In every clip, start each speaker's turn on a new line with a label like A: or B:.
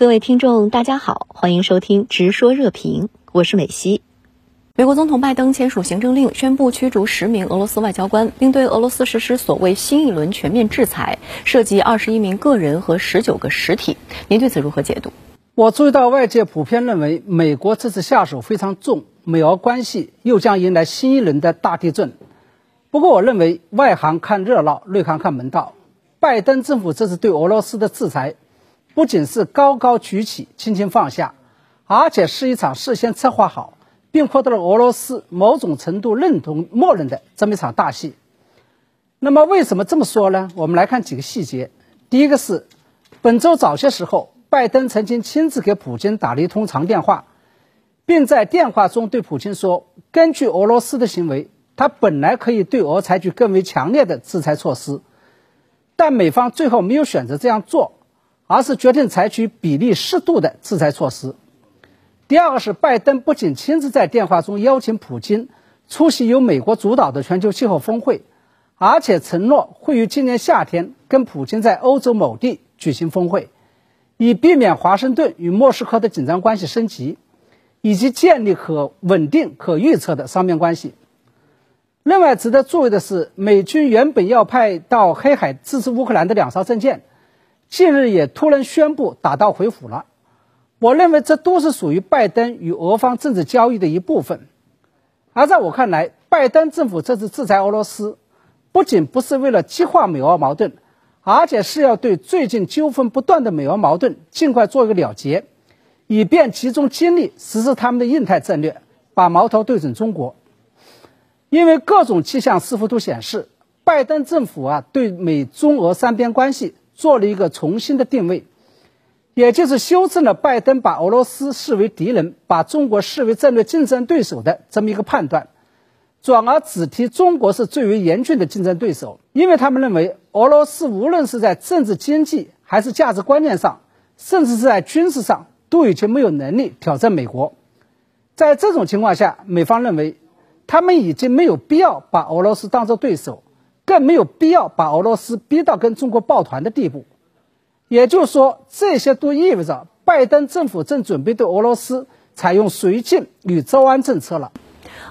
A: 各位听众，大家好，欢迎收听《直说热评》，我是美西。美国总统拜登签署行政令，宣布驱逐十名俄罗斯外交官，并对俄罗斯实施所谓新一轮全面制裁，涉及二十一名个人和十九个实体。您对此如何解读？
B: 我注意到外界普遍认为，美国这次下手非常重，美俄关系又将迎来新一轮的大地震。不过，我认为外行看热闹，内行看门道。拜登政府这次对俄罗斯的制裁。不仅是高高举起、轻轻放下，而且是一场事先策划好，并获得了俄罗斯某种程度认同、默认的这么一场大戏。那么，为什么这么说呢？我们来看几个细节。第一个是，本周早些时候，拜登曾经亲自给普京打了一通长电话，并在电话中对普京说：“根据俄罗斯的行为，他本来可以对俄采取更为强烈的制裁措施，但美方最后没有选择这样做。”而是决定采取比例适度的制裁措施。第二个是，拜登不仅亲自在电话中邀请普京出席由美国主导的全球气候峰会，而且承诺会于今年夏天跟普京在欧洲某地举行峰会，以避免华盛顿与莫斯科的紧张关系升级，以及建立可稳定、可预测的双边关系。另外值得注意的是，美军原本要派到黑海支持乌克兰的两艘战舰。近日也突然宣布打道回府了，我认为这都是属于拜登与俄方政治交易的一部分。而在我看来，拜登政府这次制裁俄罗斯，不仅不是为了激化美俄矛盾，而且是要对最近纠纷不断的美俄矛盾尽快做一个了结，以便集中精力实施他们的印太战略，把矛头对准中国。因为各种迹象似乎都显示，拜登政府啊对美中俄三边关系。做了一个重新的定位，也就是修正了拜登把俄罗斯视为敌人，把中国视为战略竞争对手的这么一个判断，转而只提中国是最为严峻的竞争对手，因为他们认为俄罗斯无论是在政治、经济还是价值观念上，甚至是在军事上，都已经没有能力挑战美国。在这种情况下，美方认为他们已经没有必要把俄罗斯当作对手。更没有必要把俄罗斯逼到跟中国抱团的地步，也就是说，这些都意味着拜登政府正准备对俄罗斯采用绥靖与招安政策了。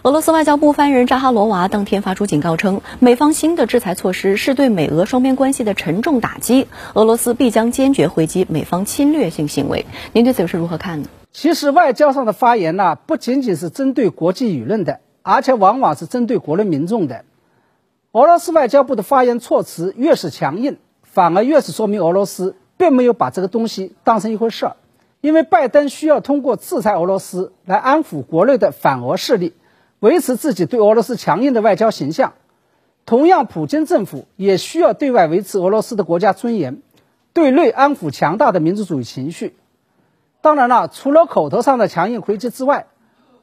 A: 俄罗斯外交部发言人扎哈罗娃当天发出警告称，美方新的制裁措施是对美俄双边关系的沉重打击，俄罗斯必将坚决回击美方侵略性行为。您对此是如何看呢？
B: 其实，外交上的发言呢，不仅仅是针对国际舆论的，而且往往是针对国内民众的。俄罗斯外交部的发言措辞越是强硬，反而越是说明俄罗斯并没有把这个东西当成一回事儿。因为拜登需要通过制裁俄罗斯来安抚国内的反俄势力，维持自己对俄罗斯强硬的外交形象。同样，普京政府也需要对外维持俄罗斯的国家尊严，对内安抚强大的民族主义情绪。当然了，除了口头上的强硬回击之外，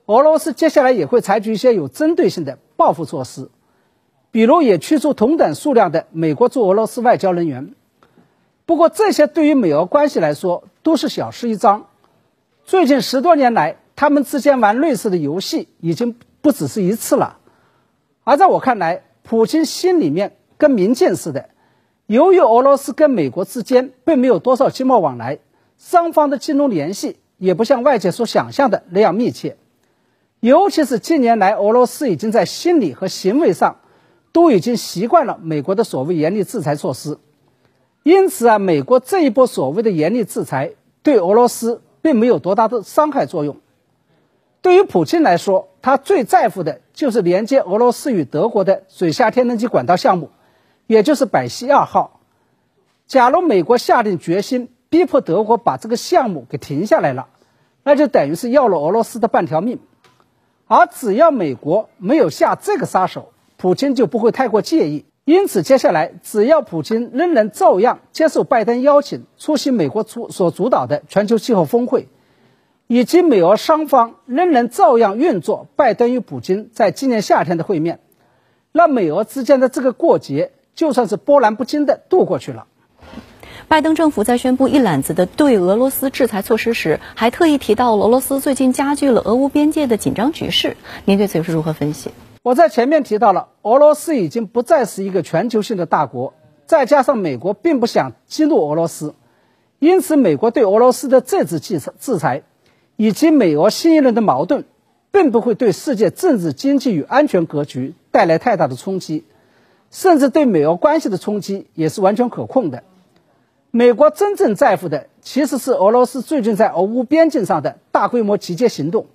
B: 俄罗斯接下来也会采取一些有针对性的报复措施。比如也驱逐同等数量的美国驻俄罗斯外交人员，不过这些对于美俄关系来说都是小事一桩。最近十多年来，他们之间玩类似的游戏已经不只是一次了。而在我看来，普京心里面跟明镜似的。由于俄罗斯跟美国之间并没有多少经贸往来，双方的金融联系也不像外界所想象的那样密切。尤其是近年来，俄罗斯已经在心理和行为上。都已经习惯了美国的所谓严厉制裁措施，因此啊，美国这一波所谓的严厉制裁对俄罗斯并没有多大的伤害作用。对于普京来说，他最在乎的就是连接俄罗斯与德国的水下天然气管道项目，也就是百溪二号。假如美国下定决心逼迫德国把这个项目给停下来了，那就等于是要了俄罗斯的半条命。而只要美国没有下这个杀手，普京就不会太过介意，因此接下来只要普京仍然照样接受拜登邀请出席美国主所主导的全球气候峰会，以及美俄双方仍然照样运作拜登与普京在今年夏天的会面，那美俄之间的这个过节就算是波澜不惊的度过去了。
A: 拜登政府在宣布一揽子的对俄罗斯制裁措施时，还特意提到俄罗斯最近加剧了俄乌边界的紧张局势，您对此又是如何分析？
B: 我在前面提到了，俄罗斯已经不再是一个全球性的大国，再加上美国并不想激怒俄罗斯，因此，美国对俄罗斯的这次制裁制裁，以及美俄新一轮的矛盾，并不会对世界政治、经济与安全格局带来太大的冲击，甚至对美俄关系的冲击也是完全可控的。美国真正在乎的，其实是俄罗斯最近在俄乌边境上的大规模集结行动。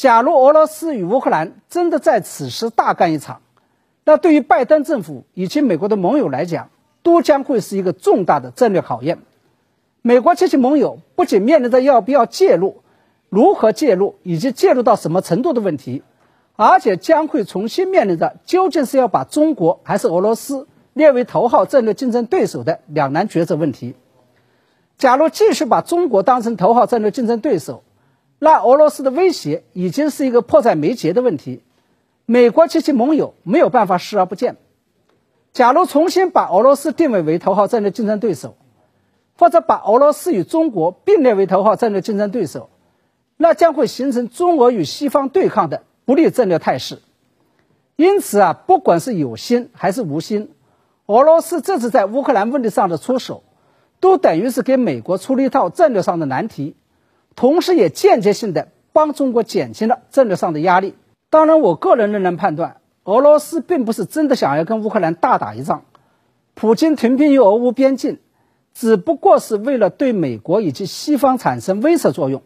B: 假如俄罗斯与乌克兰真的在此时大干一场，那对于拜登政府以及美国的盟友来讲，都将会是一个重大的战略考验。美国及其盟友不仅面临着要不要介入、如何介入以及介入到什么程度的问题，而且将会重新面临着究竟是要把中国还是俄罗斯列为头号战略竞争对手的两难抉择问题。假如继续把中国当成头号战略竞争对手，那俄罗斯的威胁已经是一个迫在眉睫的问题。美国及其盟友没有办法视而不见。假如重新把俄罗斯定位为头号战略竞争对手，或者把俄罗斯与中国并列为头号战略竞争对手，那将会形成中俄与西方对抗的不利战略态势。因此啊，不管是有心还是无心，俄罗斯这次在乌克兰问题上的出手，都等于是给美国出了一套战略上的难题，同时也间接性的帮中国减轻了战略上的压力。当然，我个人仍然判断，俄罗斯并不是真的想要跟乌克兰大打一仗，普京屯兵于俄乌边境。只不过是为了对美国以及西方产生威慑作用，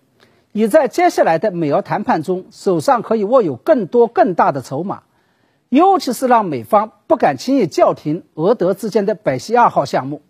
B: 以在接下来的美俄谈判中手上可以握有更多更大的筹码，尤其是让美方不敢轻易叫停俄德之间的北溪二号项目。